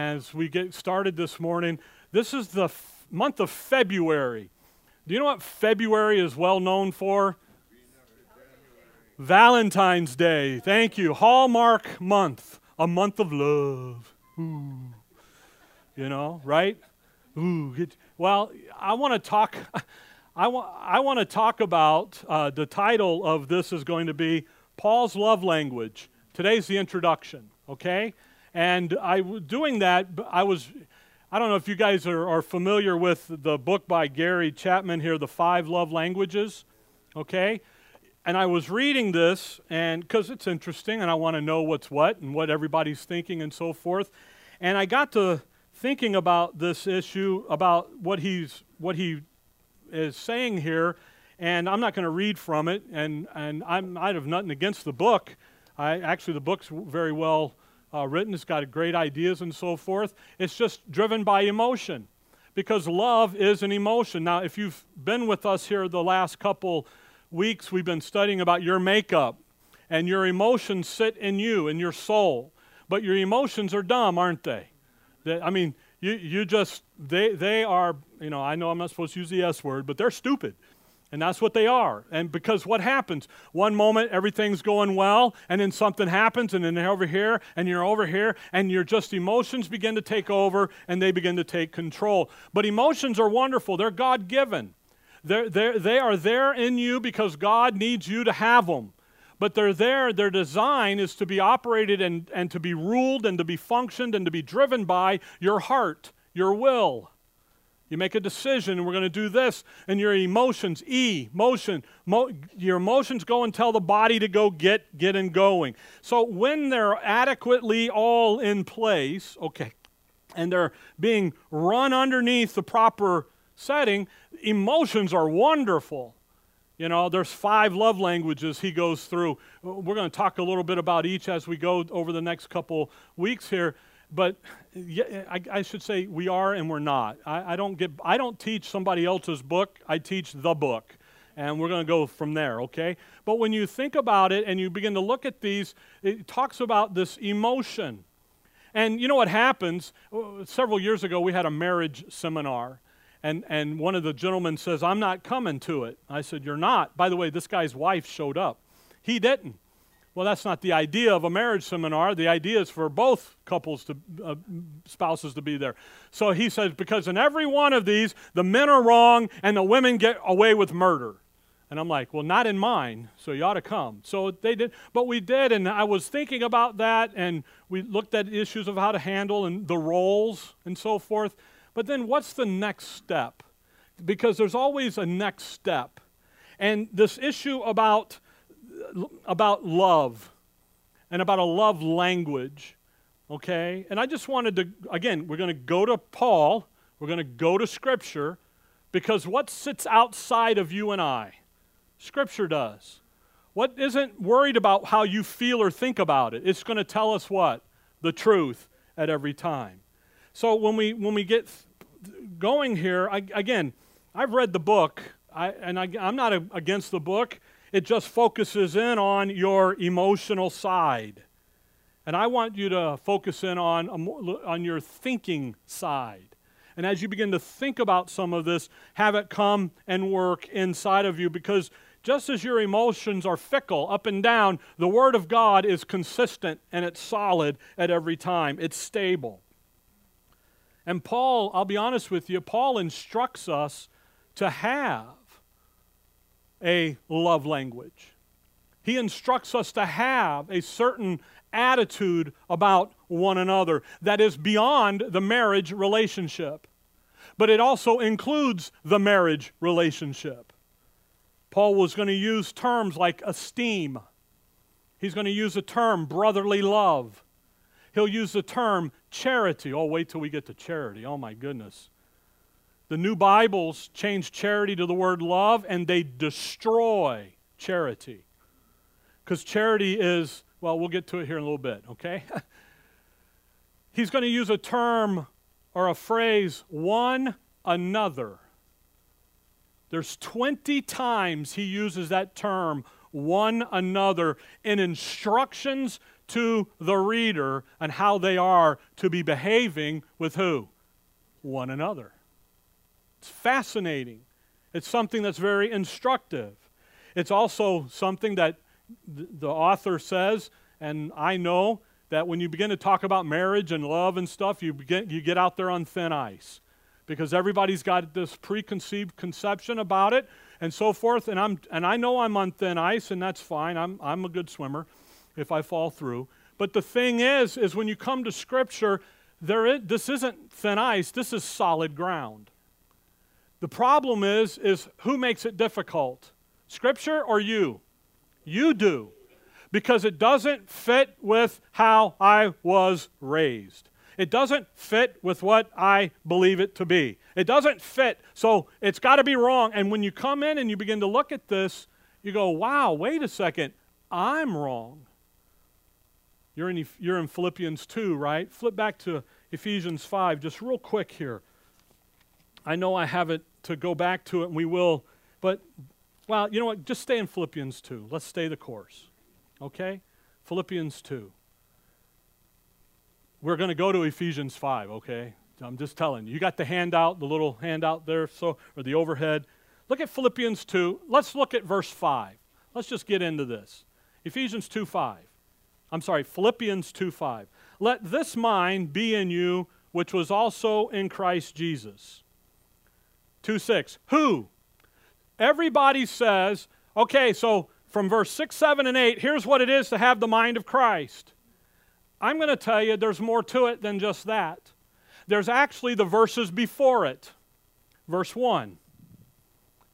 as we get started this morning. This is the f- month of February. Do you know what February is well known for? Valentine's Day. Thank you. Hallmark month, a month of love. Ooh. You know, right? Ooh. Get, well, I want to talk. I, wa- I want to talk about uh, the title of this is going to be Paul's love language. Today's the introduction. Okay. And I doing that, I was, I don't know if you guys are, are familiar with the book by Gary Chapman here, The Five Love Languages, okay? And I was reading this, and because it's interesting, and I want to know what's what and what everybody's thinking and so forth. And I got to thinking about this issue, about what he's, what he is saying here, and I'm not going to read from it, and, and I'm, I have nothing against the book. I, actually, the book's very well uh, written. It's got great ideas and so forth. It's just driven by emotion because love is an emotion. Now, if you've been with us here the last couple weeks, we've been studying about your makeup, and your emotions sit in you, in your soul. But your emotions are dumb, aren't they? they I mean, you, you just, they, they are, you know, I know I'm not supposed to use the S word, but they're stupid. And that's what they are. And because what happens? One moment everything's going well, and then something happens, and then they're over here, and you're over here, and your just emotions begin to take over, and they begin to take control. But emotions are wonderful, they're God given. They're, they're, they are there in you because God needs you to have them. But they're there, their design is to be operated and, and to be ruled and to be functioned and to be driven by your heart, your will. You make a decision, we're going to do this, and your emotions, E, motion, mo- your emotions go and tell the body to go get, get and going. So when they're adequately all in place, okay, and they're being run underneath the proper setting, emotions are wonderful. You know, there's five love languages he goes through. We're going to talk a little bit about each as we go over the next couple weeks here but I, should say we are and we're not. I, I, don't get. I don't teach somebody else's book. I teach the book, and we're going to go from there. Okay. But when you think about it and you begin to look at these, it talks about this emotion, and you know what happens. Several years ago, we had a marriage seminar. And, and one of the gentlemen says, I'm not coming to it. I said, You're not. By the way, this guy's wife showed up. He didn't. Well, that's not the idea of a marriage seminar. The idea is for both couples to, uh, spouses to be there. So he says, because in every one of these, the men are wrong and the women get away with murder. And I'm like, well, not in mine, so you ought to come. So they did, but we did, and I was thinking about that, and we looked at issues of how to handle and the roles and so forth. But then what's the next step? Because there's always a next step. And this issue about about love and about a love language, okay? And I just wanted to, again, we're going to go to Paul, we're going to go to Scripture, because what sits outside of you and I? Scripture does. What isn't worried about how you feel or think about it? It's going to tell us what? The truth at every time. So when we, when we get going here, I, again, I've read the book, I, and I, am not a, against the book. It just focuses in on your emotional side. And I want you to focus in on, um, on your thinking side. And as you begin to think about some of this, have it come and work inside of you because just as your emotions are fickle up and down, the Word of God is consistent and it's solid at every time, it's stable. And Paul, I'll be honest with you, Paul instructs us to have a love language. He instructs us to have a certain attitude about one another that is beyond the marriage relationship, but it also includes the marriage relationship. Paul was going to use terms like esteem. He's going to use the term brotherly love. He'll use the term charity. Oh, wait till we get to charity. Oh, my goodness. The new Bibles change charity to the word love and they destroy charity. Because charity is, well, we'll get to it here in a little bit, okay? He's going to use a term or a phrase, one another. There's 20 times he uses that term, one another, in instructions to the reader and how they are to be behaving with who? One another. It's fascinating. It's something that's very instructive. It's also something that the author says, and I know that when you begin to talk about marriage and love and stuff, you, begin, you get out there on thin ice because everybody's got this preconceived conception about it and so forth. And, I'm, and I know I'm on thin ice, and that's fine. I'm, I'm a good swimmer if I fall through. But the thing is, is when you come to Scripture, there is, this isn't thin ice, this is solid ground. The problem is, is who makes it difficult? Scripture or you? You do because it doesn't fit with how I was raised. It doesn't fit with what I believe it to be. It doesn't fit, so it's got to be wrong. And when you come in and you begin to look at this, you go, wow, wait a second, I'm wrong. You're in, you're in Philippians 2, right? Flip back to Ephesians 5, just real quick here. I know I have it to go back to it, and we will, but, well, you know what? Just stay in Philippians 2. Let's stay the course. Okay? Philippians 2. We're going to go to Ephesians 5, okay? I'm just telling you. You got the handout, the little handout there, so or the overhead. Look at Philippians 2. Let's look at verse 5. Let's just get into this. Ephesians 2 5. I'm sorry, Philippians 2 5. Let this mind be in you, which was also in Christ Jesus. 2 6. Who? Everybody says, okay, so from verse 6, 7, and 8, here's what it is to have the mind of Christ. I'm going to tell you there's more to it than just that. There's actually the verses before it. Verse 1.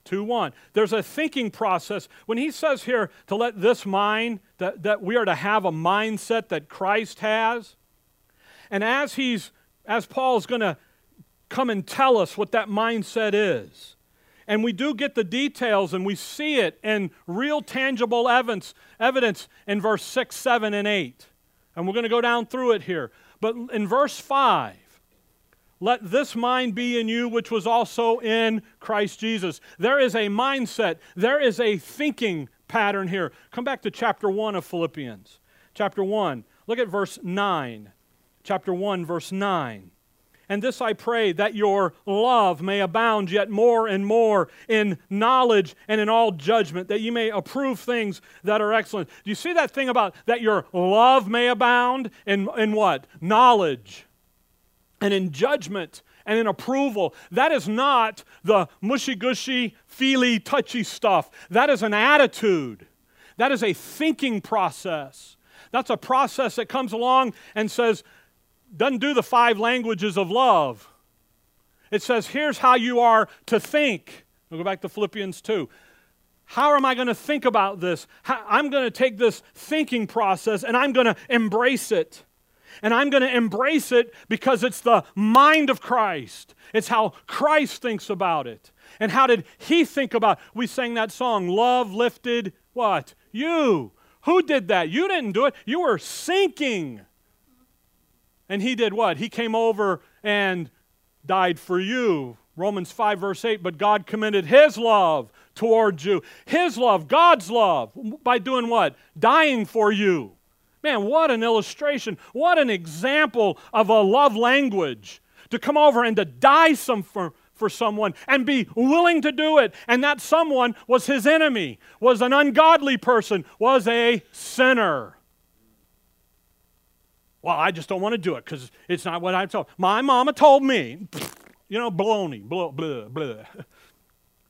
2 1. There's a thinking process. When he says here to let this mind, that, that we are to have a mindset that Christ has, and as he's, as Paul's going to come and tell us what that mindset is, and we do get the details and we see it in real tangible evidence, evidence in verse 6, 7, and 8. And we're going to go down through it here. But in verse 5, let this mind be in you, which was also in Christ Jesus. There is a mindset, there is a thinking pattern here. Come back to chapter 1 of Philippians. Chapter 1, look at verse 9. Chapter 1, verse 9. And this I pray, that your love may abound yet more and more in knowledge and in all judgment, that you may approve things that are excellent. Do you see that thing about that your love may abound in, in what? Knowledge and in judgment and in approval. That is not the mushy gushy, feely, touchy stuff. That is an attitude, that is a thinking process. That's a process that comes along and says, doesn't do the five languages of love. It says, here's how you are to think. We'll go back to Philippians 2. How am I going to think about this? How, I'm going to take this thinking process and I'm going to embrace it. And I'm going to embrace it because it's the mind of Christ. It's how Christ thinks about it. And how did he think about it? We sang that song, Love Lifted What? You. Who did that? You didn't do it. You were sinking. And he did what? He came over and died for you. Romans 5, verse 8. But God commended his love towards you. His love, God's love, by doing what? Dying for you. Man, what an illustration. What an example of a love language. To come over and to die some for, for someone and be willing to do it. And that someone was his enemy, was an ungodly person, was a sinner. Well, I just don't want to do it because it's not what I'm told. My mama told me, you know, baloney, blah, blah, blah.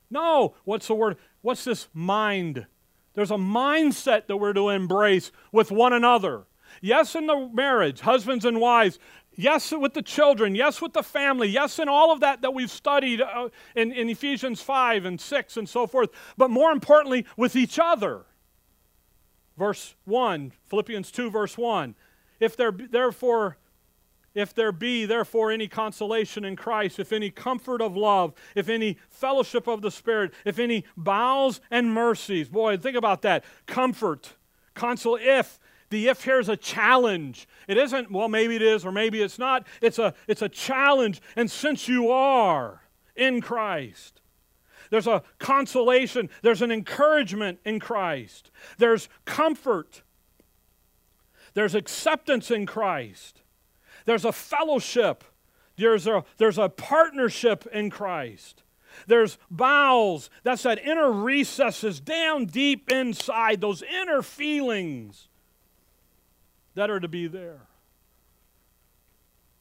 No, what's the word? What's this mind? There's a mindset that we're to embrace with one another. Yes, in the marriage, husbands and wives. Yes, with the children. Yes, with the family. Yes, in all of that that we've studied uh, in, in Ephesians 5 and 6 and so forth. But more importantly, with each other. Verse 1, Philippians 2, verse 1. If there therefore if there be therefore any consolation in Christ, if any comfort of love, if any fellowship of the Spirit, if any bowels and mercies. Boy, think about that. Comfort, console if the if here is a challenge. It isn't, well, maybe it is or maybe it's not. It's a, it's a challenge. And since you are in Christ, there's a consolation, there's an encouragement in Christ, there's comfort. There's acceptance in Christ. There's a fellowship. There's a, there's a partnership in Christ. There's bowels. That's that inner recesses down deep inside, those inner feelings that are to be there.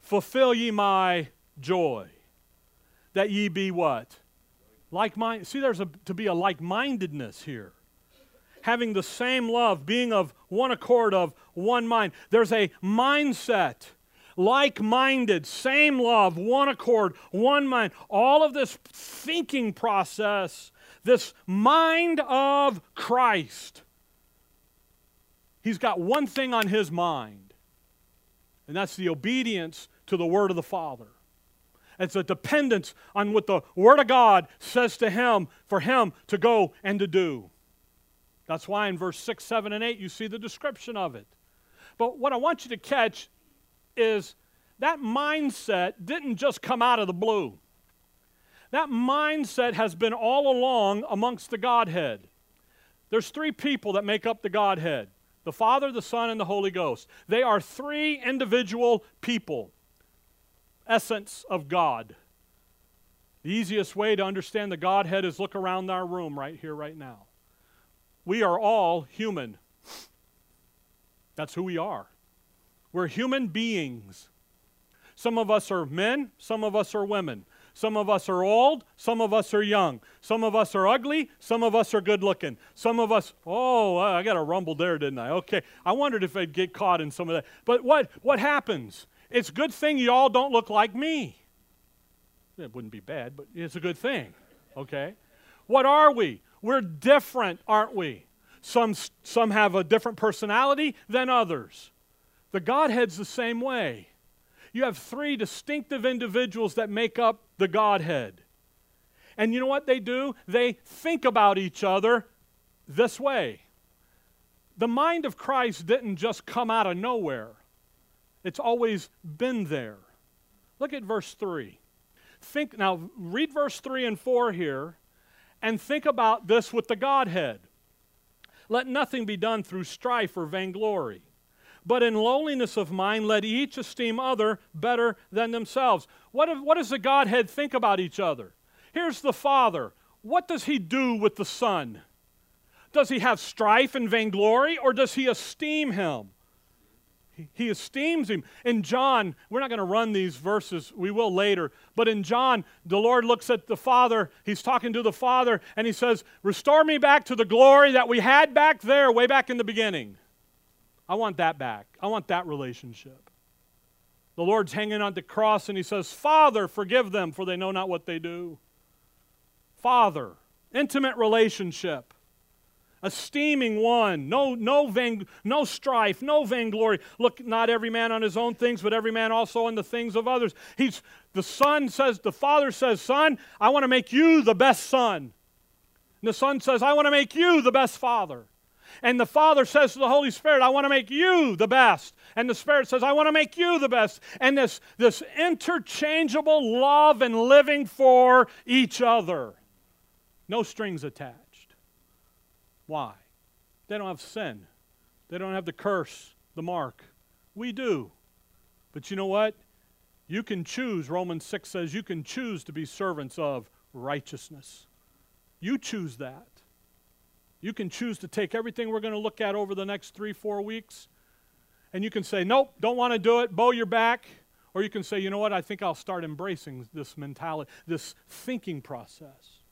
Fulfill ye my joy, that ye be what? Like mind. See, there's a, to be a like mindedness here. Having the same love, being of one accord, of one mind. There's a mindset like minded, same love, one accord, one mind. All of this thinking process, this mind of Christ. He's got one thing on his mind, and that's the obedience to the word of the Father. It's a dependence on what the Word of God says to him for him to go and to do. That's why in verse 6, 7, and 8 you see the description of it. But what I want you to catch is that mindset didn't just come out of the blue. That mindset has been all along amongst the Godhead. There's three people that make up the Godhead the Father, the Son, and the Holy Ghost. They are three individual people, essence of God. The easiest way to understand the Godhead is look around our room right here, right now. We are all human. That's who we are. We're human beings. Some of us are men, some of us are women. Some of us are old, some of us are young. Some of us are ugly, some of us are good looking. Some of us, oh, I got a rumble there, didn't I? Okay. I wondered if I'd get caught in some of that. But what, what happens? It's a good thing you all don't look like me. It wouldn't be bad, but it's a good thing. Okay? What are we? We're different, aren't we? Some, some have a different personality than others. The Godhead's the same way. You have three distinctive individuals that make up the Godhead. And you know what they do? They think about each other this way. The mind of Christ didn't just come out of nowhere, it's always been there. Look at verse 3. Think now read verse 3 and 4 here and think about this with the Godhead. Let nothing be done through strife or vainglory, but in lowliness of mind let each esteem other better than themselves. What, if, what does the Godhead think about each other? Here's the Father. What does he do with the Son? Does he have strife and vainglory, or does he esteem him? He, esteems him. In John, we're not going to run these verses, we will later, but in John, the Lord looks at the Father, he's talking to the Father, and he says, Restore me back to the glory that we had back there, way back in the beginning. I want that back. I want that relationship. The Lord's hanging on the cross and he says, Father, forgive them, for they know not what they do. Father, intimate relationship, esteeming one, no, no, no strife, no vainglory. Look, not every man on his own things, but every man also on the things of others. He's, the son says, the father says, Son, I want to make you the best son. And the son says, I want to make you the best father. And the Father says to the Holy Spirit, I want to make you the best. And the Spirit says, I want to make you the best. And this, this interchangeable love and living for each other. No strings attached. Why? They don't have sin, they don't have the curse, the mark. We do. But you know what? You can choose, Romans 6 says, you can choose to be servants of righteousness. You choose that. You can choose to take everything we're going to look at over the next three, four weeks, and you can say, Nope, don't want to do it, bow your back. Or you can say, You know what, I think I'll start embracing this mentality, this thinking process.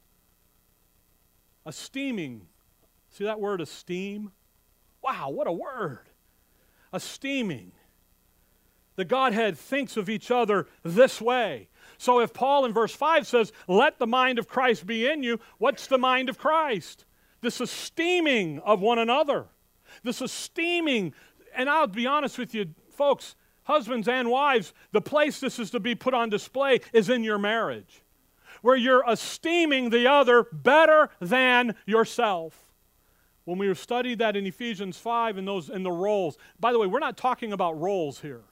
Esteeming. See that word, esteem? Wow, what a word. Esteeming. The Godhead thinks of each other this way. So if Paul in verse 5 says, Let the mind of Christ be in you, what's the mind of Christ? this esteeming of one another, this esteeming. And I'll be honest with you, folks, husbands and wives, the place this is to be put on display is in your marriage, where you're esteeming the other better than yourself. When we studied that in Ephesians 5 and those in the roles, by the way, we're not talking about roles here.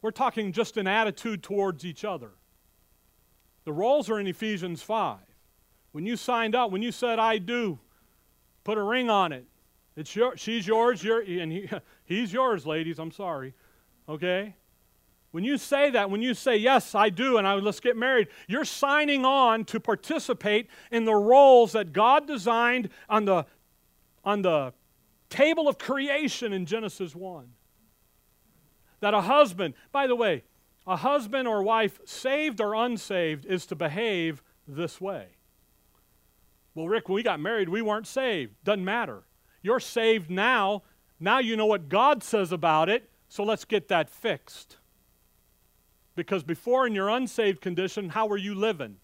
We're talking just an attitude towards each other. The roles are in Ephesians 5. When you signed up, when you said, I do, Put a ring on it. It's your, she's yours, you're, and he, he's yours, ladies. I'm sorry. Okay? When you say that, when you say, Yes, I do, and I, let's get married, you're signing on to participate in the roles that God designed on the, on the table of creation in Genesis 1. That a husband, by the way, a husband or wife, saved or unsaved, is to behave this way. Well, Rick, when we got married, we weren't saved. Doesn't matter. You're saved now. Now you know what God says about it, so let's get that fixed. Because before, in your unsaved condition, how were you living?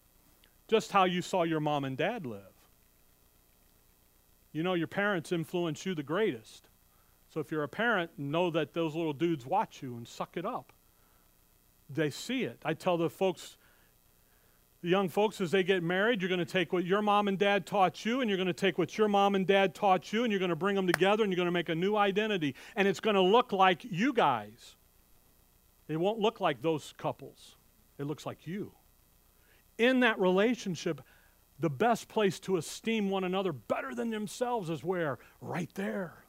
Just how you saw your mom and dad live. You know, your parents influence you the greatest. So if you're a parent, know that those little dudes watch you and suck it up. They see it. I tell the folks, the young folks, as they get married, you're going to take what your mom and dad taught you, and you're going to take what your mom and dad taught you, and you're going to bring them together, and you're going to make a new identity. And it's going to look like you guys. It won't look like those couples, it looks like you. In that relationship, the best place to esteem one another better than themselves is where? Right there.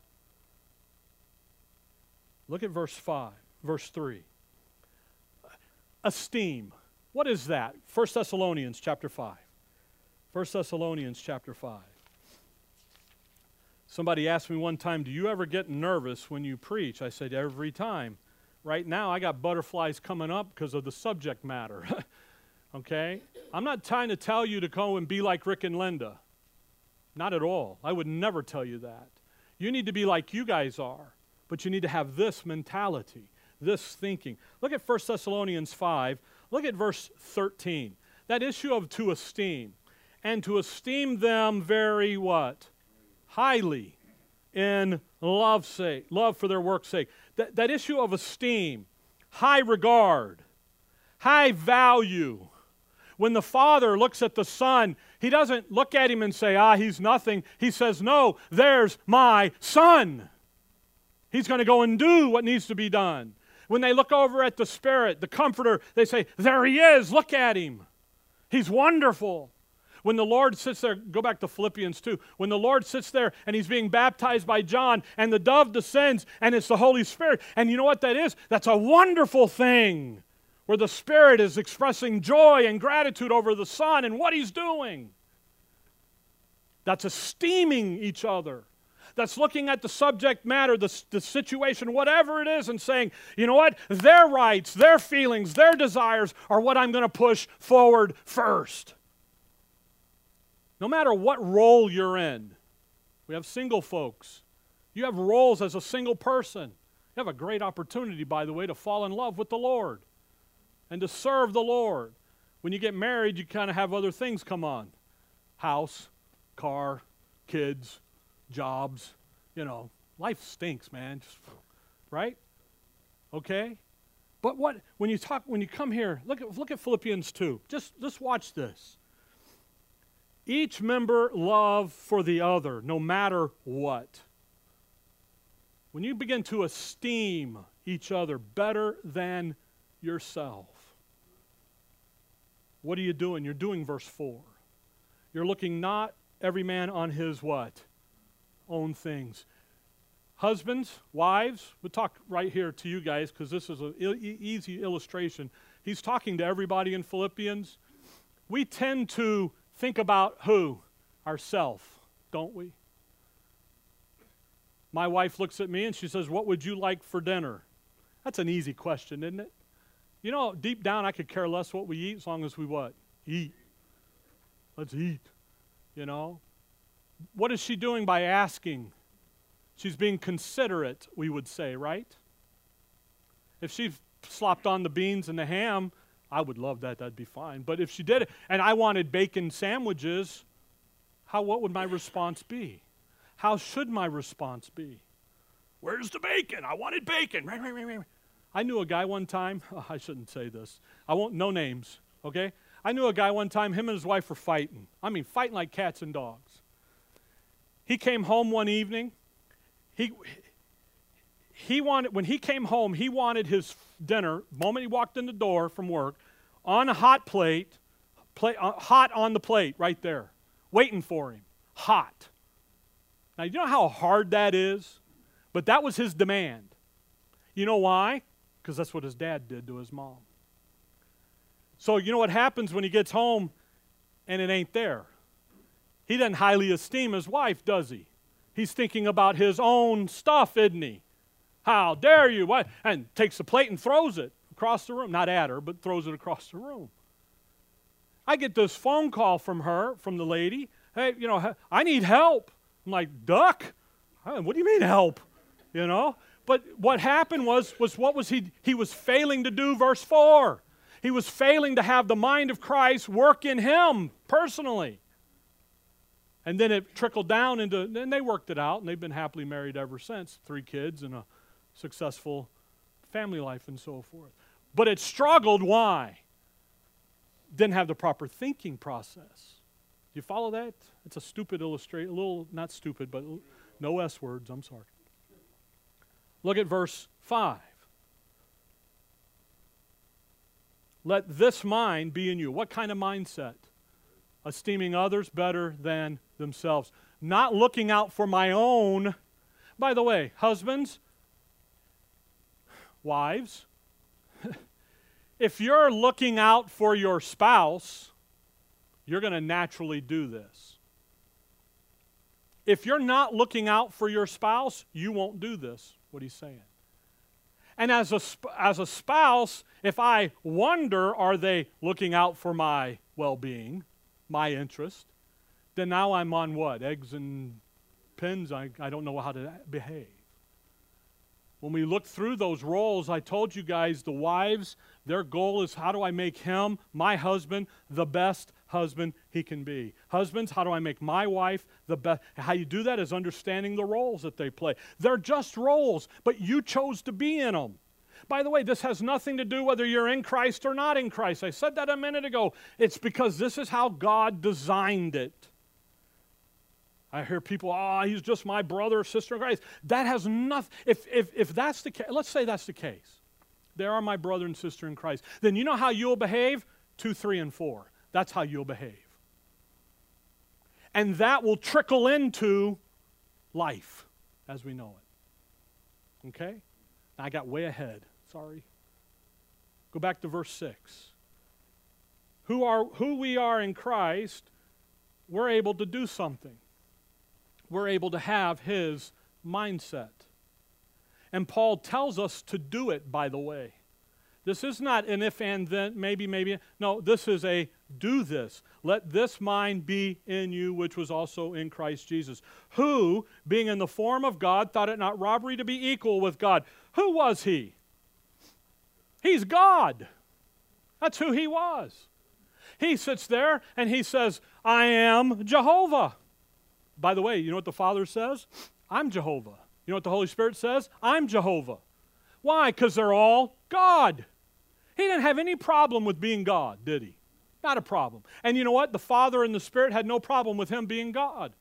Look at verse 5, verse 3. Esteem. What is that? 1 Thessalonians chapter 5. 1 Thessalonians chapter 5. Somebody asked me one time, Do you ever get nervous when you preach? I said, Every time. Right now, I got butterflies coming up because of the subject matter. okay? I'm not trying to tell you to go and be like Rick and Linda. Not at all. I would never tell you that. You need to be like you guys are, but you need to have this mentality, this thinking. Look at 1 Thessalonians 5. Look at verse 13. That issue of to esteem. And to esteem them very what? Highly in love sake, love for their work's sake. That, that issue of esteem, high regard, high value. When the father looks at the son, he doesn't look at him and say, ah, he's nothing. He says, no, there's my son. He's going to go and do what needs to be done. When they look over at the Spirit, the Comforter, they say, there he is, look at him. He's wonderful. When the Lord sits there, go back to Philippians 2. When the Lord sits there and he's being baptized by John, and the dove descends, and it's the Holy Spirit. And you know what that is? That's a wonderful thing where the Spirit is expressing joy and gratitude over the Son and what he's doing. That's esteeming each other. That's looking at the subject matter, the, the situation, whatever it is, and saying, you know what? Their rights, their feelings, their desires are what I'm going to push forward first. No matter what role you're in, we have single folks. You have roles as a single person. You have a great opportunity, by the way, to fall in love with the Lord and to serve the Lord. When you get married, you kind of have other things come on house, car, kids, jobs. You know, life stinks, man. Just, right? Okay? But what when you talk when you come here, look at look at Philippians 2. Just just watch this. Each member love for the other, no matter what. When you begin to esteem each other better than yourself, what are you doing? You're doing verse 4. You're looking not every man on his what? Own things. Husbands, wives, we'll talk right here to you guys because this is an easy illustration. He's talking to everybody in Philippians. We tend to think about who? Ourself, don't we? My wife looks at me and she says, What would you like for dinner? That's an easy question, isn't it? You know, deep down, I could care less what we eat as long as we what? Eat. Let's eat. You know? What is she doing by asking? She's being considerate, we would say, right? If she slopped on the beans and the ham, I would love that. That'd be fine. But if she did it and I wanted bacon sandwiches, how what would my response be? How should my response be? Where's the bacon? I wanted bacon. I knew a guy one time. Oh, I shouldn't say this. I won't. No names. Okay. I knew a guy one time. Him and his wife were fighting. I mean, fighting like cats and dogs. He came home one evening. He he wanted when he came home. He wanted his dinner, the moment he walked in the door from work, on a hot plate, uh, hot on the plate right there, waiting for him. Hot. Now, you know how hard that is? But that was his demand. You know why? Because that's what his dad did to his mom. So, you know what happens when he gets home and it ain't there? He doesn't highly esteem his wife, does he? He's thinking about his own stuff, isn't he? How dare you? What? And takes the plate and throws it across the room. Not at her, but throws it across the room. I get this phone call from her, from the lady. Hey, you know, I need help. I'm like, duck? What do you mean help? You know? But what happened was, was what was he? He was failing to do verse 4. He was failing to have the mind of Christ work in him personally. And then it trickled down into, and they worked it out, and they've been happily married ever since. Three kids and a successful family life and so forth. But it struggled. Why? Didn't have the proper thinking process. Do you follow that? It's a stupid illustration, a little, not stupid, but no S words, I'm sorry. Look at verse 5. Let this mind be in you. What kind of mindset? Esteeming others better than themselves. Not looking out for my own. By the way, husbands, wives, if you're looking out for your spouse, you're going to naturally do this. If you're not looking out for your spouse, you won't do this, what he's saying. And as a, as a spouse, if I wonder, are they looking out for my well being, my interest, then now I'm on what? Eggs and pins? I, I don't know how to behave. When we look through those roles, I told you guys the wives, their goal is how do I make him, my husband, the best husband he can be. Husbands, how do I make my wife the best? How you do that is understanding the roles that they play. They're just roles, but you chose to be in them. By the way, this has nothing to do whether you're in Christ or not in Christ. I said that a minute ago. It's because this is how God designed it. I hear people, oh, he's just my brother or sister in Christ. That has nothing, if, if, if that's the case, let's say that's the case. They are my brother and sister in Christ. Then you know how you'll behave? Two, three, and four. That's how you'll behave. And that will trickle into life as we know it. Okay? I got way ahead. Sorry. Go back to verse 6. Who, are, who we are in Christ, we're able to do something. We're able to have his mindset. And Paul tells us to do it, by the way. This is not an if and then, maybe, maybe. No, this is a do this. Let this mind be in you, which was also in Christ Jesus, who, being in the form of God, thought it not robbery to be equal with God. Who was he? He's God. That's who he was. He sits there and he says, I am Jehovah. By the way, you know what the Father says? I'm Jehovah. You know what the Holy Spirit says? I'm Jehovah. Why? Because they're all God. He didn't have any problem with being God, did he? Not a problem. And you know what? The Father and the Spirit had no problem with him being God.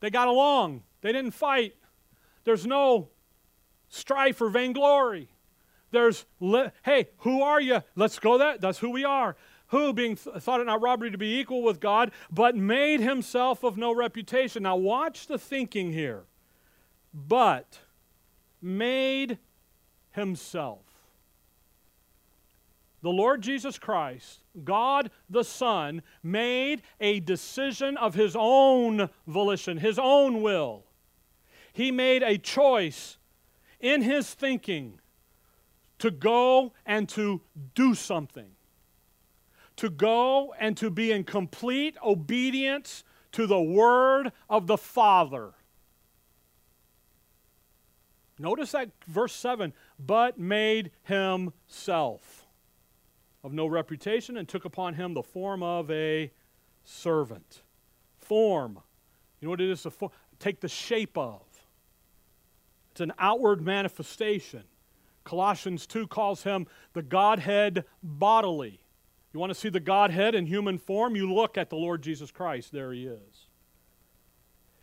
They got along, they didn't fight. There's no strife or vainglory. There's, hey, who are you? Let's go that. That's who we are. Who, being th- thought it not robbery to be equal with God, but made himself of no reputation. Now, watch the thinking here. But made himself. The Lord Jesus Christ, God the Son, made a decision of his own volition, his own will. He made a choice in his thinking to go and to do something, to go and to be in complete obedience to the word of the Father. Notice that verse 7 but made himself of no reputation and took upon him the form of a servant. Form. You know what it is to take the shape of. It's an outward manifestation. Colossians 2 calls him the Godhead bodily. You want to see the Godhead in human form? You look at the Lord Jesus Christ. There he is.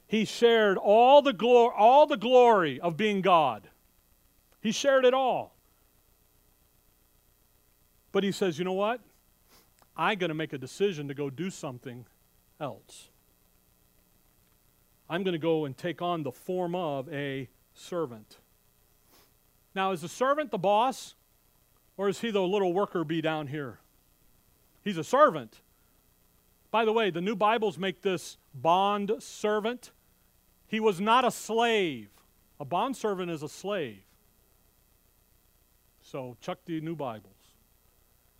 He shared all the, glo- all the glory of being God. He shared it all. But he says, you know what? I'm going to make a decision to go do something else. I'm going to go and take on the form of a servant. Now, is the servant the boss, or is he the little worker bee down here? He's a servant. By the way, the new Bibles make this bond servant. He was not a slave. A bond servant is a slave. So, chuck the new Bibles.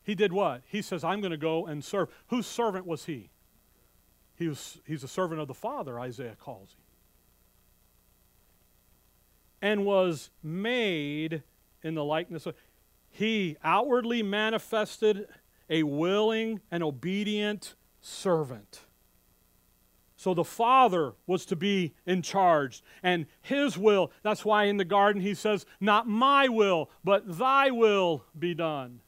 He did what? He says, I'm going to go and serve. Whose servant was he? He was, he's a servant of the Father, Isaiah calls him. And was made in the likeness of. He outwardly manifested a willing and obedient servant. So the Father was to be in charge, and His will. That's why in the garden He says, Not my will, but thy will be done.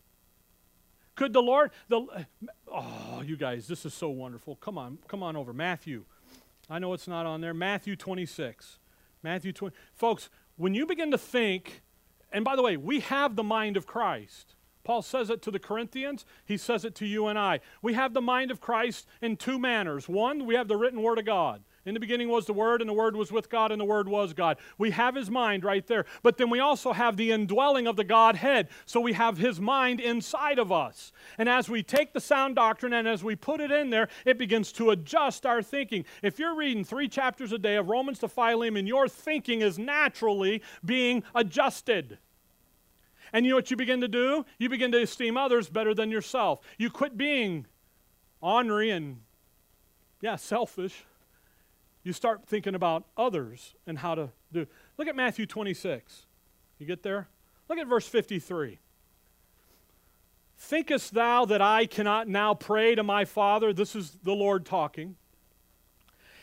Could the Lord, the, oh, you guys, this is so wonderful. Come on, come on over. Matthew. I know it's not on there. Matthew 26. Matthew 20. Folks, when you begin to think, and by the way, we have the mind of Christ. Paul says it to the Corinthians, he says it to you and I. We have the mind of Christ in two manners. One, we have the written word of God. In the beginning was the Word, and the Word was with God, and the Word was God. We have His mind right there. But then we also have the indwelling of the Godhead. So we have His mind inside of us. And as we take the sound doctrine and as we put it in there, it begins to adjust our thinking. If you're reading three chapters a day of Romans to Philemon, your thinking is naturally being adjusted. And you know what you begin to do? You begin to esteem others better than yourself. You quit being ornery and, yeah, selfish you start thinking about others and how to do. Look at Matthew 26. You get there? Look at verse 53. Thinkest thou that I cannot now pray to my Father? This is the Lord talking.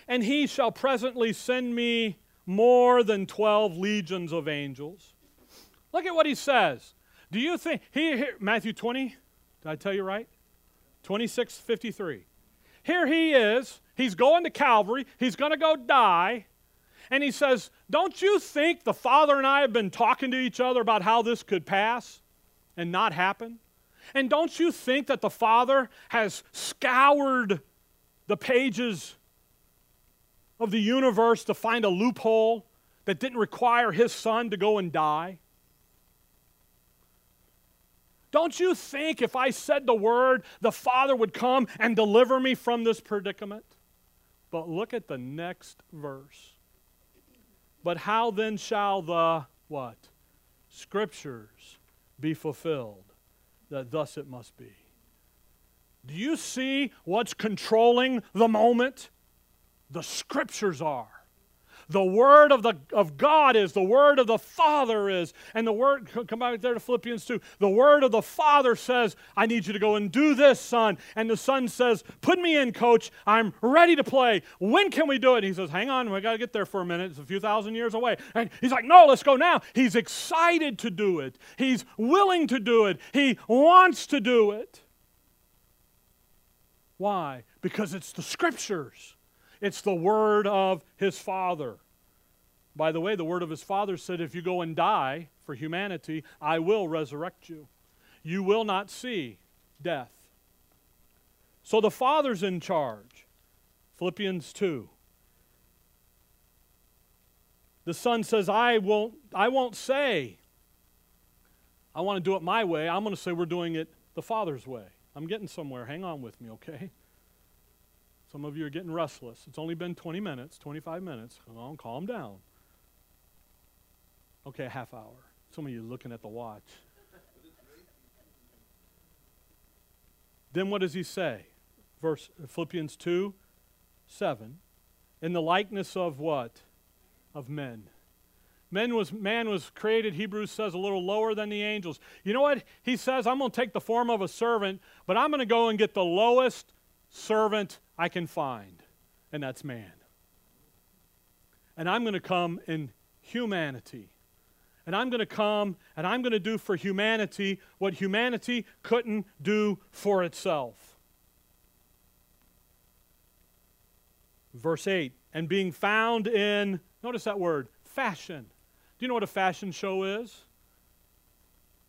And he shall presently send me more than 12 legions of angels. Look at what he says. Do you think, he, here, Matthew 20, did I tell you right? 26, 53. Here he is He's going to Calvary. He's going to go die. And he says, Don't you think the Father and I have been talking to each other about how this could pass and not happen? And don't you think that the Father has scoured the pages of the universe to find a loophole that didn't require his Son to go and die? Don't you think if I said the word, the Father would come and deliver me from this predicament? But look at the next verse. But how then shall the what? Scriptures be fulfilled? That thus it must be. Do you see what's controlling the moment? The Scriptures are. The word of, the, of God is, the word of the Father is. And the word, come back there to Philippians 2. The word of the Father says, I need you to go and do this, son. And the son says, Put me in, coach. I'm ready to play. When can we do it? And he says, Hang on, we got to get there for a minute. It's a few thousand years away. And he's like, No, let's go now. He's excited to do it, he's willing to do it, he wants to do it. Why? Because it's the scriptures. It's the word of his Father. By the way, the word of his Father said, If you go and die for humanity, I will resurrect you. You will not see death. So the Father's in charge. Philippians 2. The Son says, I won't, I won't say, I want to do it my way. I'm going to say we're doing it the Father's way. I'm getting somewhere. Hang on with me, okay? Some of you are getting restless. It's only been 20 minutes, 25 minutes. Come on, calm down. Okay, a half hour. Some of you looking at the watch. then what does he say? Verse Philippians 2 7. In the likeness of what? Of men. Men was, man was created, Hebrews says, a little lower than the angels. You know what? He says, I'm going to take the form of a servant, but I'm going to go and get the lowest servant I can find, and that's man. And I'm going to come in humanity. And I'm going to come and I'm going to do for humanity what humanity couldn't do for itself. Verse 8, and being found in, notice that word, fashion. Do you know what a fashion show is?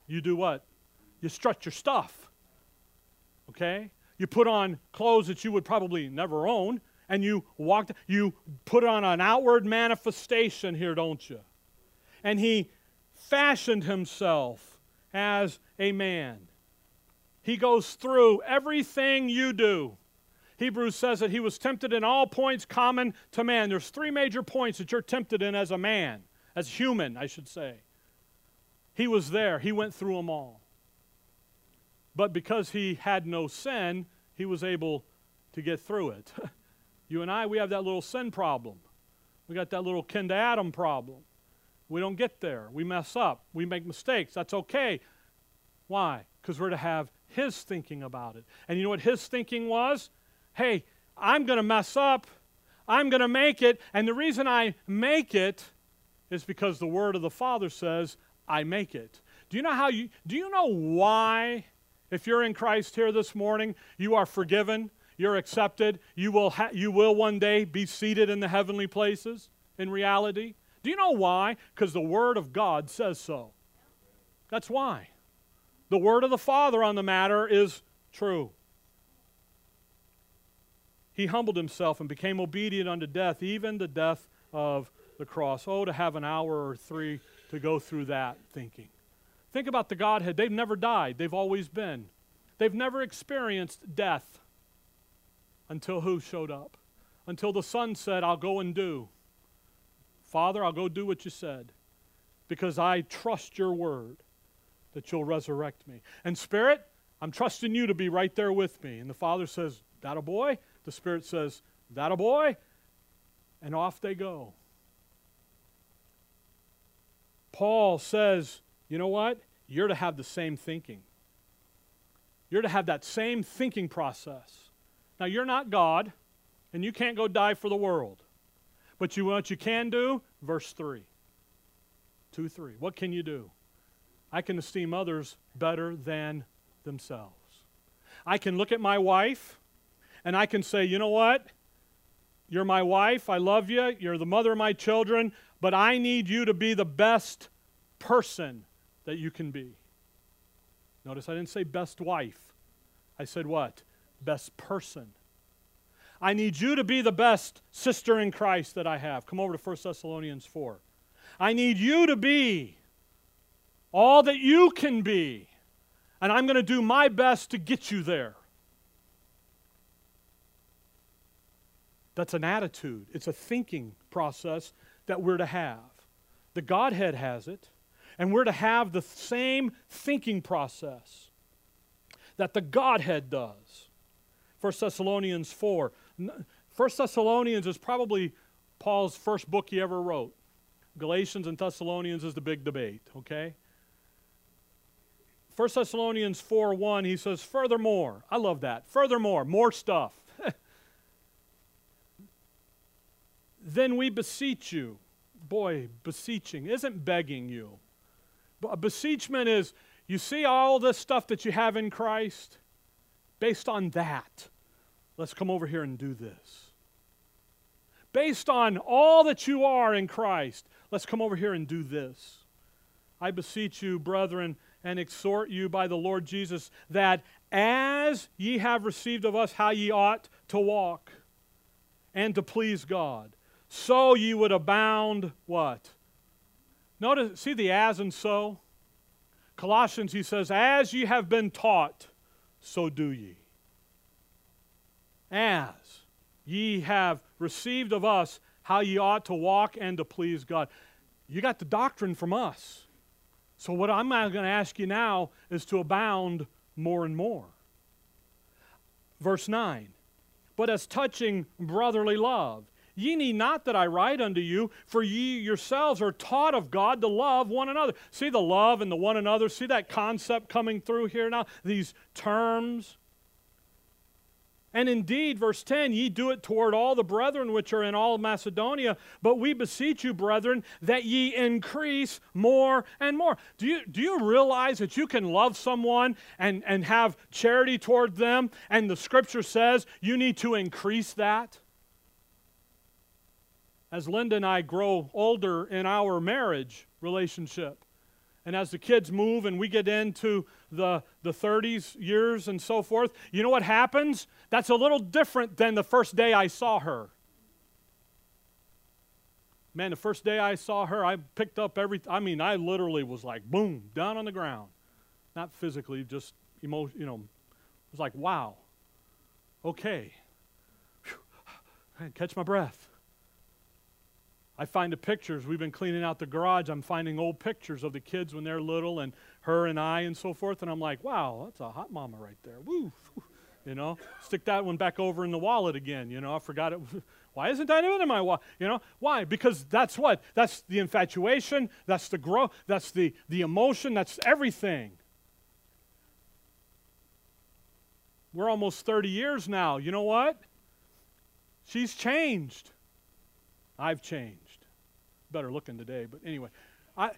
You do what? You strut your stuff. Okay? You put on clothes that you would probably never own, and you walked, you put on an outward manifestation here, don't you? And he fashioned himself as a man. He goes through everything you do. Hebrews says that he was tempted in all points common to man. There's three major points that you're tempted in as a man, as human, I should say. He was there, he went through them all. But because he had no sin, he was able to get through it. you and I, we have that little sin problem. We got that little kin to Adam problem. We don't get there. We mess up. We make mistakes. That's okay. Why? Because we're to have his thinking about it. And you know what his thinking was? Hey, I'm going to mess up. I'm going to make it. And the reason I make it is because the word of the Father says, I make it. Do you know how you do you know why if you're in Christ here this morning, you are forgiven, you're accepted, you will ha- you will one day be seated in the heavenly places in reality? Do you know why? Cuz the word of God says so. That's why. The word of the Father on the matter is true. He humbled himself and became obedient unto death, even the death of the cross. Oh, to have an hour or three to go through that thinking. Think about the Godhead. They've never died, they've always been. They've never experienced death until who showed up? Until the Son said, I'll go and do. Father, I'll go do what you said because I trust your word that you'll resurrect me. And Spirit, I'm trusting you to be right there with me. And the Father says, That a boy? The Spirit says, That a boy? And off they go. Paul says, you know what? You're to have the same thinking. You're to have that same thinking process. Now, you're not God, and you can't go die for the world. But you what you can do? Verse 3. 2 3. What can you do? I can esteem others better than themselves. I can look at my wife and I can say, you know what? You're my wife. I love you. You're the mother of my children but I need you to be the best person that you can be. Notice I didn't say best wife. I said what? Best person. I need you to be the best sister in Christ that I have. Come over to 1 Thessalonians 4. I need you to be all that you can be. And I'm going to do my best to get you there. That's an attitude, it's a thinking process that we're to have. The Godhead has it, and we're to have the same thinking process that the Godhead does. 1 Thessalonians 4. 1 Thessalonians is probably Paul's first book he ever wrote. Galatians and Thessalonians is the big debate, okay? 1 Thessalonians 4 1, he says, Furthermore, I love that. Furthermore, more stuff. then we beseech you. Boy, beseeching isn't begging you. A beseechment is you see all this stuff that you have in Christ? Based on that, let's come over here and do this. Based on all that you are in Christ, let's come over here and do this. I beseech you, brethren, and exhort you by the Lord Jesus, that as ye have received of us how ye ought to walk and to please God, so ye would abound what? Notice, see the as and so? Colossians, he says, As ye have been taught, so do ye. As ye have received of us how ye ought to walk and to please God. You got the doctrine from us. So, what I'm going to ask you now is to abound more and more. Verse 9 But as touching brotherly love, Ye need not that I write unto you, for ye yourselves are taught of God to love one another. See the love and the one another? See that concept coming through here now? These terms. And indeed, verse 10, ye do it toward all the brethren which are in all Macedonia, but we beseech you, brethren, that ye increase more and more. Do you, do you realize that you can love someone and, and have charity toward them? And the scripture says you need to increase that? As Linda and I grow older in our marriage relationship, And as the kids move and we get into the, the 30s years and so forth, you know what happens? That's a little different than the first day I saw her. Man, the first day I saw her, I picked up every, I mean, I literally was like, boom, down on the ground. Not physically, just emotion, you know, it was like, wow, okay. Whew. Catch my breath. I find the pictures. We've been cleaning out the garage. I'm finding old pictures of the kids when they're little and her and I and so forth. And I'm like, wow, that's a hot mama right there. Woo. You know, stick that one back over in the wallet again. You know, I forgot it. Why isn't that in my wallet? You know, why? Because that's what? That's the infatuation. That's the growth. That's the, the emotion. That's everything. We're almost 30 years now. You know what? She's changed. I've changed better looking today, but anyway. I,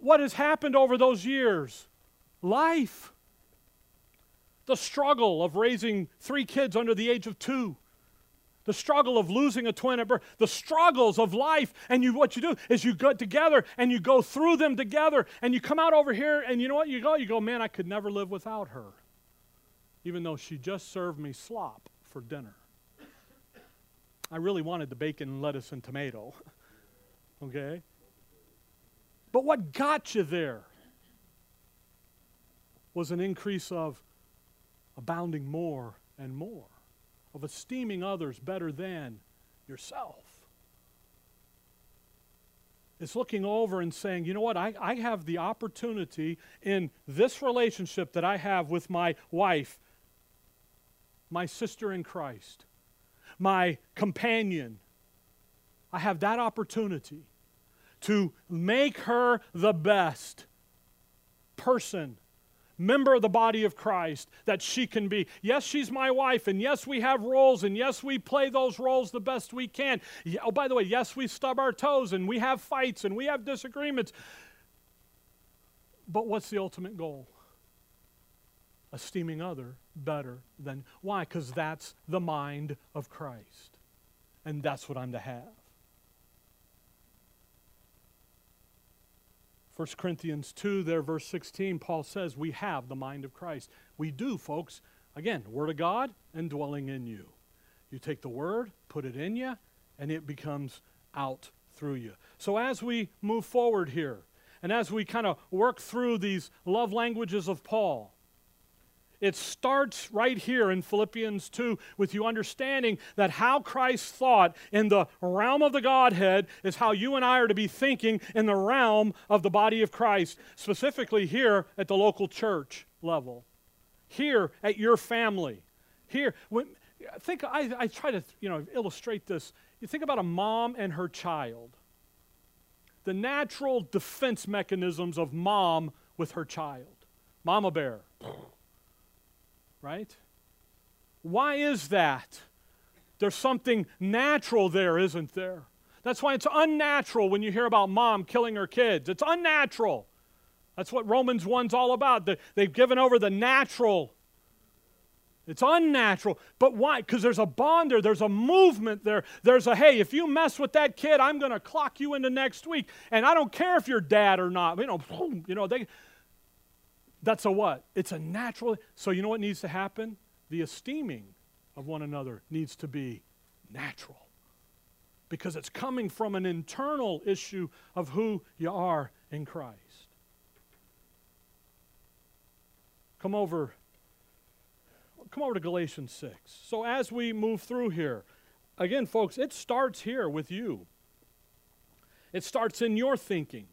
what has happened over those years? Life. The struggle of raising three kids under the age of two. The struggle of losing a twin at birth. The struggles of life. And you, what you do is you go together and you go through them together and you come out over here and you know what? You go, you go, man, I could never live without her. Even though she just served me slop for dinner. I really wanted the bacon, lettuce, and tomato. Okay? But what got you there was an increase of abounding more and more, of esteeming others better than yourself. It's looking over and saying, you know what, I, I have the opportunity in this relationship that I have with my wife, my sister in Christ, my companion. I have that opportunity to make her the best person, member of the body of Christ that she can be. Yes, she's my wife, and yes, we have roles, and yes, we play those roles the best we can. Oh, by the way, yes, we stub our toes, and we have fights, and we have disagreements. But what's the ultimate goal? Esteeming other better than. Why? Because that's the mind of Christ. And that's what I'm to have. 1 Corinthians 2, there, verse 16, Paul says, We have the mind of Christ. We do, folks. Again, Word of God and dwelling in you. You take the Word, put it in you, and it becomes out through you. So as we move forward here, and as we kind of work through these love languages of Paul, it starts right here in Philippians 2 with you understanding that how Christ thought in the realm of the Godhead is how you and I are to be thinking in the realm of the body of Christ, specifically here at the local church level, here at your family. Here, when, think I, I try to you know illustrate this. You think about a mom and her child. The natural defense mechanisms of mom with her child. Mama bear right? Why is that? There's something natural there, isn't there? That's why it's unnatural when you hear about mom killing her kids. It's unnatural. That's what Romans 1's all about. They've given over the natural. It's unnatural. But why? Because there's a bond there, there's a movement there. There's a, hey, if you mess with that kid, I'm going to clock you into next week. And I don't care if you're dad or not. You know, you know, they, that's a what? It's a natural. So, you know what needs to happen? The esteeming of one another needs to be natural because it's coming from an internal issue of who you are in Christ. Come over come over to Galatians 6. So as we move through here, again folks, it starts here with you. It starts in your thinking.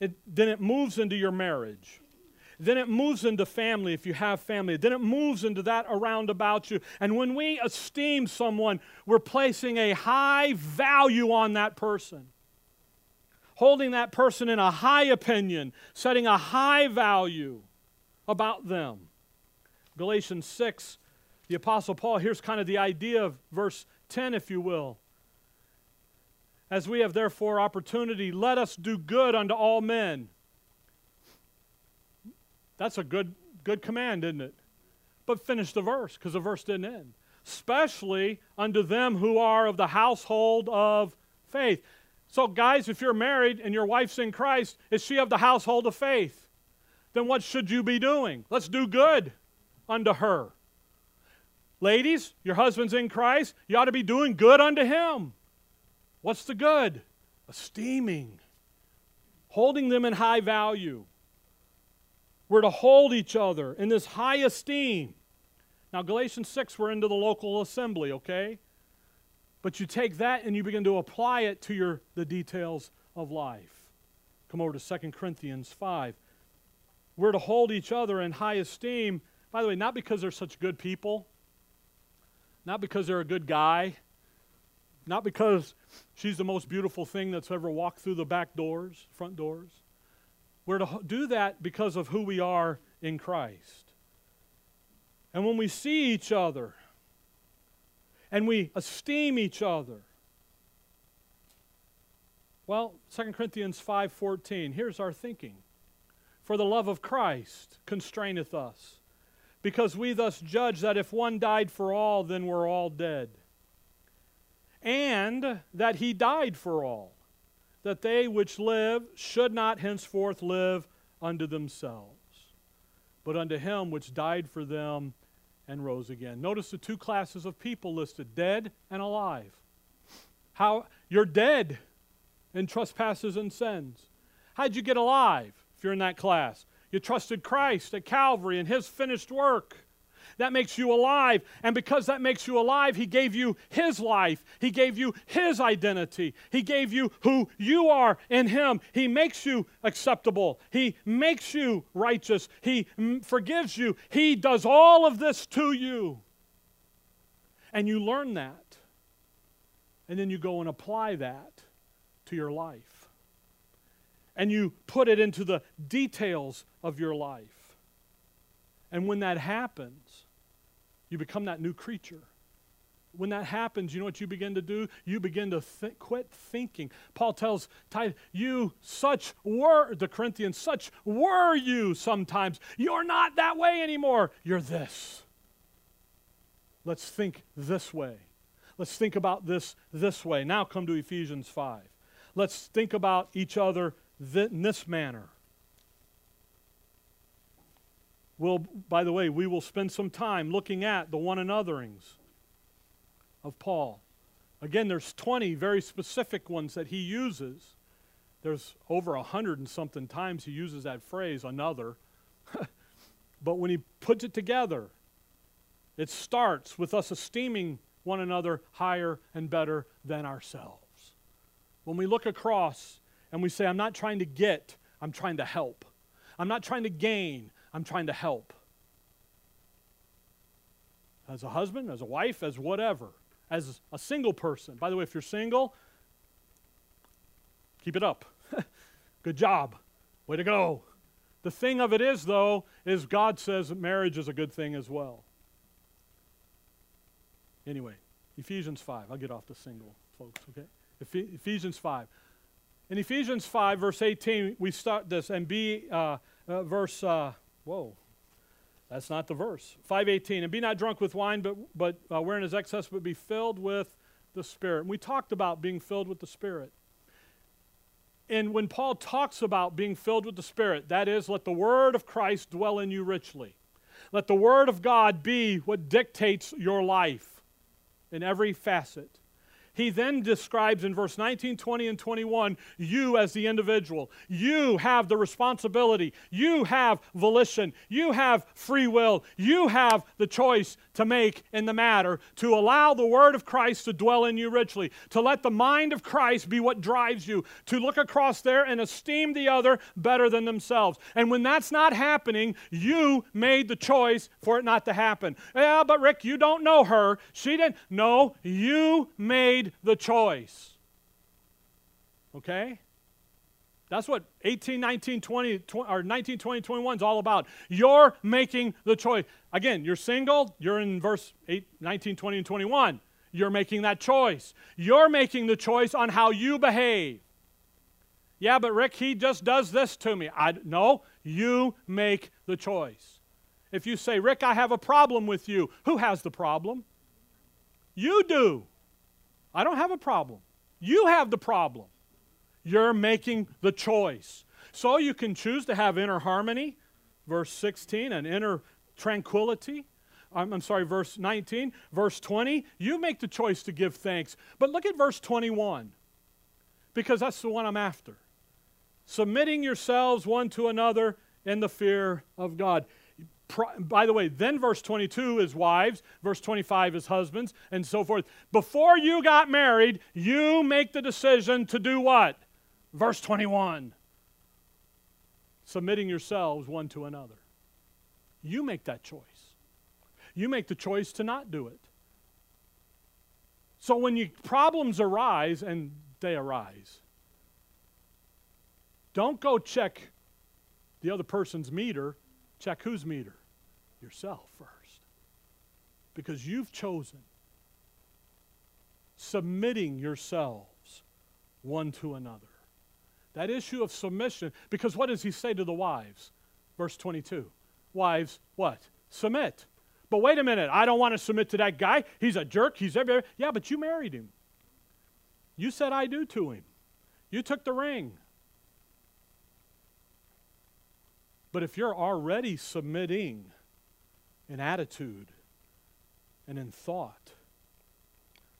It, then it moves into your marriage. Then it moves into family if you have family. Then it moves into that around about you. And when we esteem someone, we're placing a high value on that person, holding that person in a high opinion, setting a high value about them. Galatians 6, the Apostle Paul, here's kind of the idea of verse 10, if you will. As we have therefore opportunity, let us do good unto all men that's a good, good command, isn't it? But finish the verse because the verse didn't end. Especially unto them who are of the household of faith. So, guys, if you're married and your wife's in Christ, is she of the household of faith? Then what should you be doing? Let's do good unto her. Ladies, your husband's in Christ, you ought to be doing good unto him. What's the good? Esteeming, holding them in high value. We're to hold each other in this high esteem. Now, Galatians 6, we're into the local assembly, okay? But you take that and you begin to apply it to your, the details of life. Come over to 2 Corinthians 5. We're to hold each other in high esteem, by the way, not because they're such good people, not because they're a good guy, not because she's the most beautiful thing that's ever walked through the back doors, front doors. We're to do that because of who we are in Christ. And when we see each other and we esteem each other, well, 2 Corinthians 5:14, here's our thinking. For the love of Christ constraineth us, because we thus judge that if one died for all, then we're all dead. And that he died for all that they which live should not henceforth live unto themselves, but unto him which died for them and rose again. Notice the two classes of people listed dead and alive. How you're dead in trespasses and sins. How'd you get alive if you're in that class? You trusted Christ at Calvary and his finished work. That makes you alive. And because that makes you alive, He gave you His life. He gave you His identity. He gave you who you are in Him. He makes you acceptable. He makes you righteous. He forgives you. He does all of this to you. And you learn that. And then you go and apply that to your life. And you put it into the details of your life. And when that happens, you become that new creature. When that happens, you know what you begin to do? You begin to th- quit thinking. Paul tells Titus, You such were, the Corinthians, such were you sometimes. You're not that way anymore. You're this. Let's think this way. Let's think about this this way. Now come to Ephesians 5. Let's think about each other th- in this manner. We'll, by the way, we will spend some time looking at the one anotherings of Paul. Again, there's 20 very specific ones that he uses. There's over a hundred and something times he uses that phrase, another. but when he puts it together, it starts with us esteeming one another higher and better than ourselves. When we look across and we say, I'm not trying to get, I'm trying to help. I'm not trying to gain, I'm trying to help. As a husband, as a wife, as whatever, as a single person. By the way, if you're single, keep it up. Good job. Way to go. The thing of it is, though, is God says marriage is a good thing as well. Anyway, Ephesians 5. I'll get off the single, folks, okay? Ephesians 5. In Ephesians 5, verse 18, we start this, and be, uh, uh, verse, uh, Whoa. That's not the verse. 518. And be not drunk with wine, but, but uh, wherein is excess, but be filled with the Spirit. And we talked about being filled with the Spirit. And when Paul talks about being filled with the Spirit, that is, let the word of Christ dwell in you richly. Let the word of God be what dictates your life in every facet. He then describes in verse 19, 20, and 21 you as the individual. You have the responsibility. You have volition. You have free will. You have the choice to make in the matter to allow the word of Christ to dwell in you richly, to let the mind of Christ be what drives you, to look across there and esteem the other better than themselves. And when that's not happening, you made the choice for it not to happen. Yeah, but Rick, you don't know her. She didn't. No, you made made the choice. Okay? That's what 18, 19, 20, 20 or 19, 20, 21 is all about. You're making the choice. Again, you're single, you're in verse 8, 19, 20, and 21. You're making that choice. You're making the choice on how you behave. Yeah, but Rick, he just does this to me. I, no, you make the choice. If you say, Rick, I have a problem with you, who has the problem? You do. I don't have a problem. You have the problem. You're making the choice. So you can choose to have inner harmony, verse 16, and inner tranquility. I'm, I'm, sorry, verse 19. Verse 20, you make the choice to give thanks. But look at verse 21, because that's the one I'm after. Submitting yourselves one to another in the fear of God. By the way, then verse 22 is wives, verse 25 is husbands, and so forth. Before you got married, you make the decision to do what? Verse 21 submitting yourselves one to another. You make that choice. You make the choice to not do it. So when you, problems arise, and they arise, don't go check the other person's meter, check whose meter? Yourself first. Because you've chosen submitting yourselves one to another. That issue of submission, because what does he say to the wives? Verse 22. Wives, what? Submit. But wait a minute, I don't want to submit to that guy. He's a jerk. He's everywhere. Yeah, but you married him. You said I do to him. You took the ring. But if you're already submitting in attitude and in thought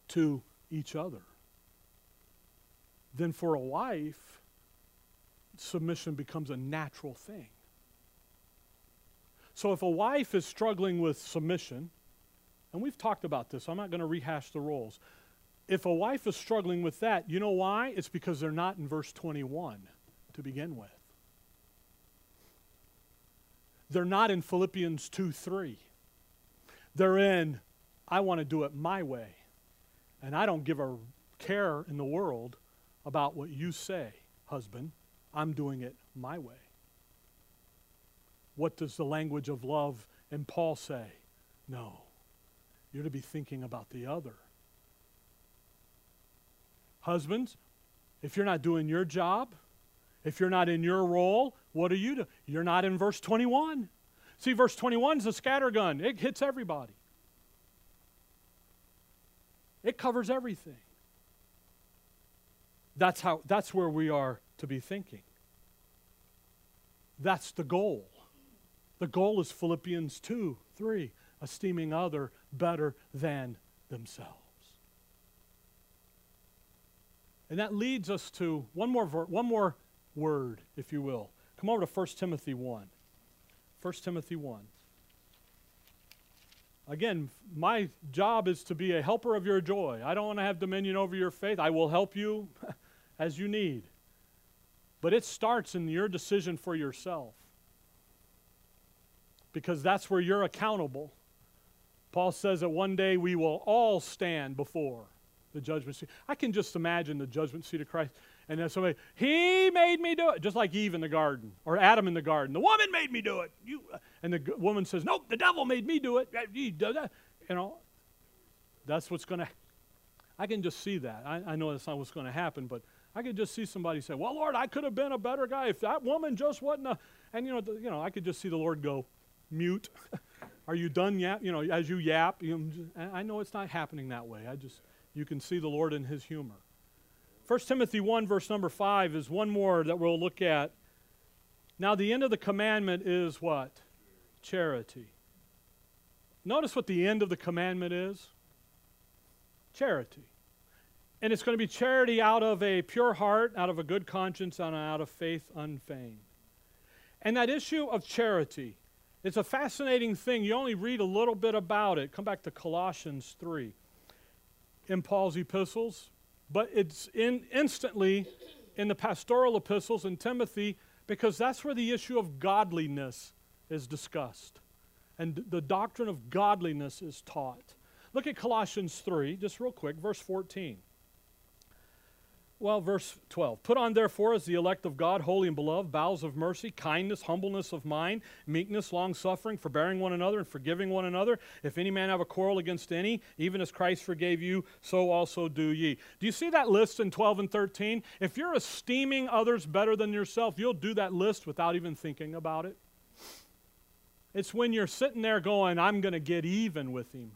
to each other, then for a wife, submission becomes a natural thing. So if a wife is struggling with submission, and we've talked about this, I'm not going to rehash the roles. If a wife is struggling with that, you know why? It's because they're not in verse 21 to begin with. They're not in Philippians 2 3. They're in, I want to do it my way. And I don't give a care in the world about what you say, husband. I'm doing it my way. What does the language of love and Paul say? No. You're to be thinking about the other. Husbands, if you're not doing your job, if you're not in your role, what are you doing? You're not in verse 21. See, verse 21 is a scattergun, it hits everybody, it covers everything. That's, how, that's where we are to be thinking. That's the goal. The goal is Philippians 2 3, esteeming other better than themselves. And that leads us to one more, ver- one more word, if you will. Come over to 1 Timothy 1. 1 Timothy 1. Again, my job is to be a helper of your joy. I don't want to have dominion over your faith. I will help you as you need. But it starts in your decision for yourself. Because that's where you're accountable. Paul says that one day we will all stand before the judgment seat. I can just imagine the judgment seat of Christ. And then somebody, he made me do it, just like Eve in the garden or Adam in the garden. The woman made me do it. You, and the woman says, nope, the devil made me do it. You know, that's what's going to. I can just see that. I, I know that's not what's going to happen, but I could just see somebody say, "Well, Lord, I could have been a better guy if that woman just wasn't a." And you know, the, you know, I could just see the Lord go, "Mute." Are you done yap? You know, as you yap, you know, I know it's not happening that way. I just you can see the Lord in His humor. 1 Timothy 1, verse number 5 is one more that we'll look at. Now, the end of the commandment is what? Charity. Notice what the end of the commandment is charity. And it's going to be charity out of a pure heart, out of a good conscience, and out of faith unfeigned. And that issue of charity, it's a fascinating thing. You only read a little bit about it. Come back to Colossians 3 in Paul's epistles, but it's in instantly in the pastoral epistles in Timothy because that's where the issue of godliness is discussed and the doctrine of godliness is taught. Look at Colossians 3, just real quick, verse 14. Well, verse 12. Put on, therefore, as the elect of God, holy and beloved, bowels of mercy, kindness, humbleness of mind, meekness, long suffering, forbearing one another, and forgiving one another. If any man have a quarrel against any, even as Christ forgave you, so also do ye. Do you see that list in 12 and 13? If you're esteeming others better than yourself, you'll do that list without even thinking about it. It's when you're sitting there going, I'm going to get even with him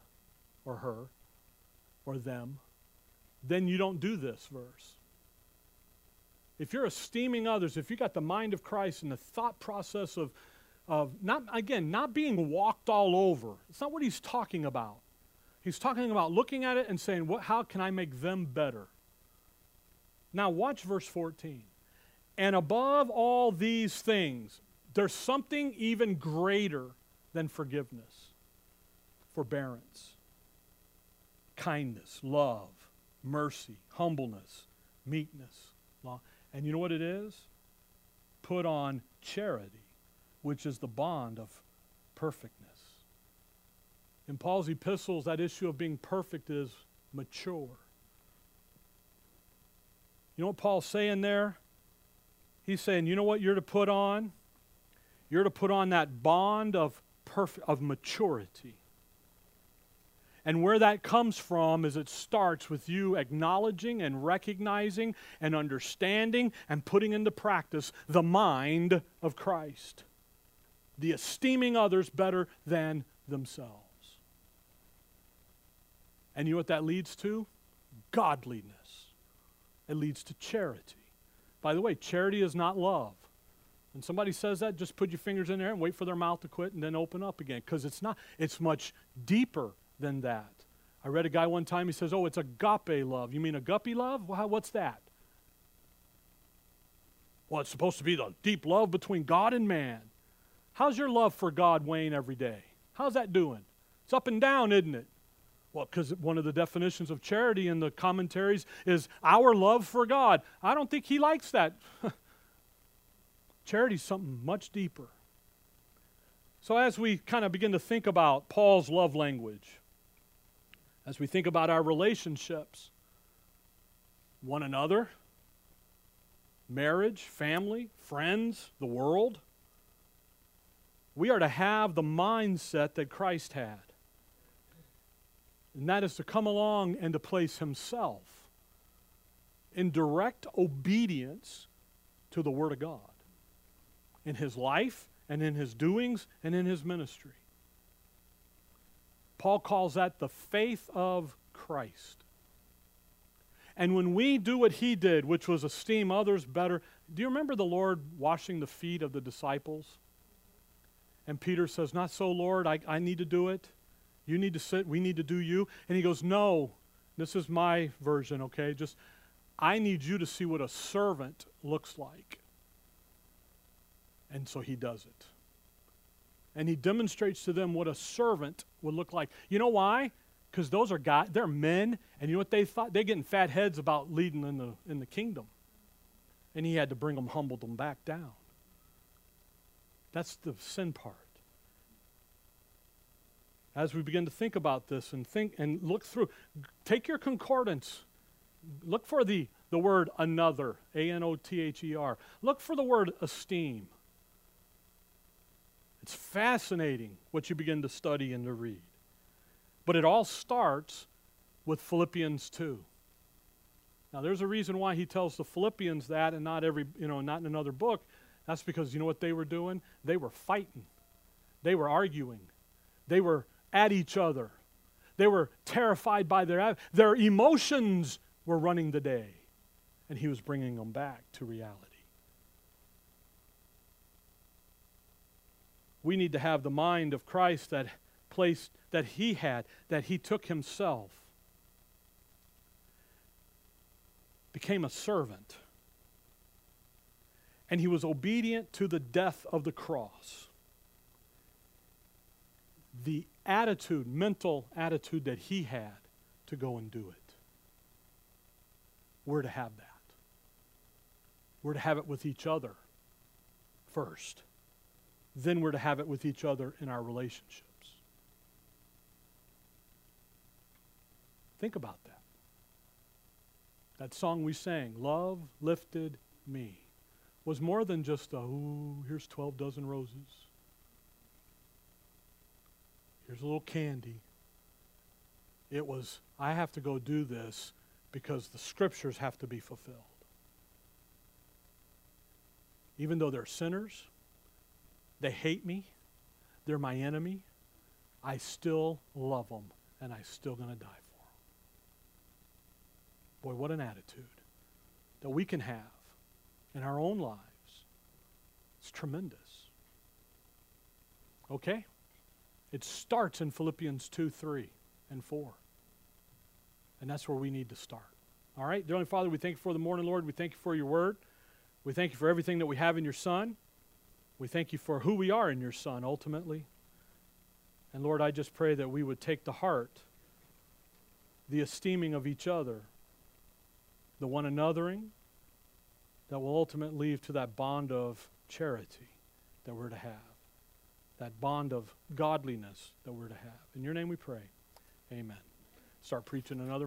or her or them, then you don't do this verse. If you're esteeming others, if you got the mind of Christ and the thought process of, of not, again, not being walked all over, it's not what he's talking about. He's talking about looking at it and saying, what, how can I make them better? Now, watch verse 14. And above all these things, there's something even greater than forgiveness, forbearance, kindness, love, mercy, humbleness, meekness. And you know what it is? Put on charity, which is the bond of perfectness. In Paul's epistles, that issue of being perfect is mature. You know what Paul's saying there? He's saying, you know what you're to put on? You're to put on that bond of, perf- of maturity. And where that comes from is it starts with you acknowledging and recognizing and understanding and putting into practice the mind of Christ, the esteeming others better than themselves. And you know what that leads to? Godliness. It leads to charity. By the way, charity is not love. When somebody says that, just put your fingers in there and wait for their mouth to quit and then open up again because it's not. It's much deeper than that. I read a guy one time, he says, Oh, it's agape love. You mean a guppy love? Well, what's that? Well, it's supposed to be the deep love between God and man. How's your love for God wane every day? How's that doing? It's up and down, isn't it? Well, because one of the definitions of charity in the commentaries is our love for God. I don't think he likes that. charity is something much deeper. So, as we kind of begin to think about Paul's love language, as we think about our relationships, one another, marriage, family, friends, the world, we are to have the mindset that Christ had. And that is to come along and to place himself in direct obedience to the Word of God in his life and in his doings and in his ministry. Paul calls that the faith of Christ. And when we do what he did, which was esteem others better, do you remember the Lord washing the feet of the disciples? And Peter says, Not so, Lord, I, I need to do it. You need to sit, we need to do you. And he goes, No, this is my version, okay? Just, I need you to see what a servant looks like. And so he does it. And he demonstrates to them what a servant would look like. You know why? Because those are guys, they're men, and you know what they thought? They're getting fat heads about leading in the, in the kingdom. And he had to bring them, humble them back down. That's the sin part as we begin to think about this and think and look through, take your concordance. Look for the, the word another, A N O T H E R. Look for the word esteem. It's fascinating what you begin to study and to read. But it all starts with Philippians 2. Now there's a reason why he tells the Philippians that and not every, you know, not in another book. That's because you know what they were doing? They were fighting. They were arguing. They were at each other. They were terrified by their their emotions were running the day, and he was bringing them back to reality. We need to have the mind of Christ that placed that he had, that he took himself, became a servant, and he was obedient to the death of the cross. The attitude, mental attitude that he had to go and do it. We're to have that. We're to have it with each other first. Then we're to have it with each other in our relationships. Think about that. That song we sang, Love Lifted Me, was more than just a, ooh, here's 12 dozen roses. Here's a little candy. It was, I have to go do this because the scriptures have to be fulfilled. Even though they're sinners, they hate me, they're my enemy, I still love them and I'm still going to die for them. Boy, what an attitude that we can have in our own lives. It's tremendous. Okay? It starts in Philippians 2 3 and 4. And that's where we need to start. All right? Dear Heavenly Father, we thank you for the morning, Lord. We thank you for your word. We thank you for everything that we have in your Son. We thank you for who we are in your Son, ultimately. And Lord, I just pray that we would take to heart the esteeming of each other, the one anothering, that will ultimately lead to that bond of charity that we're to have, that bond of godliness that we're to have. In your name we pray. Amen. Start preaching another.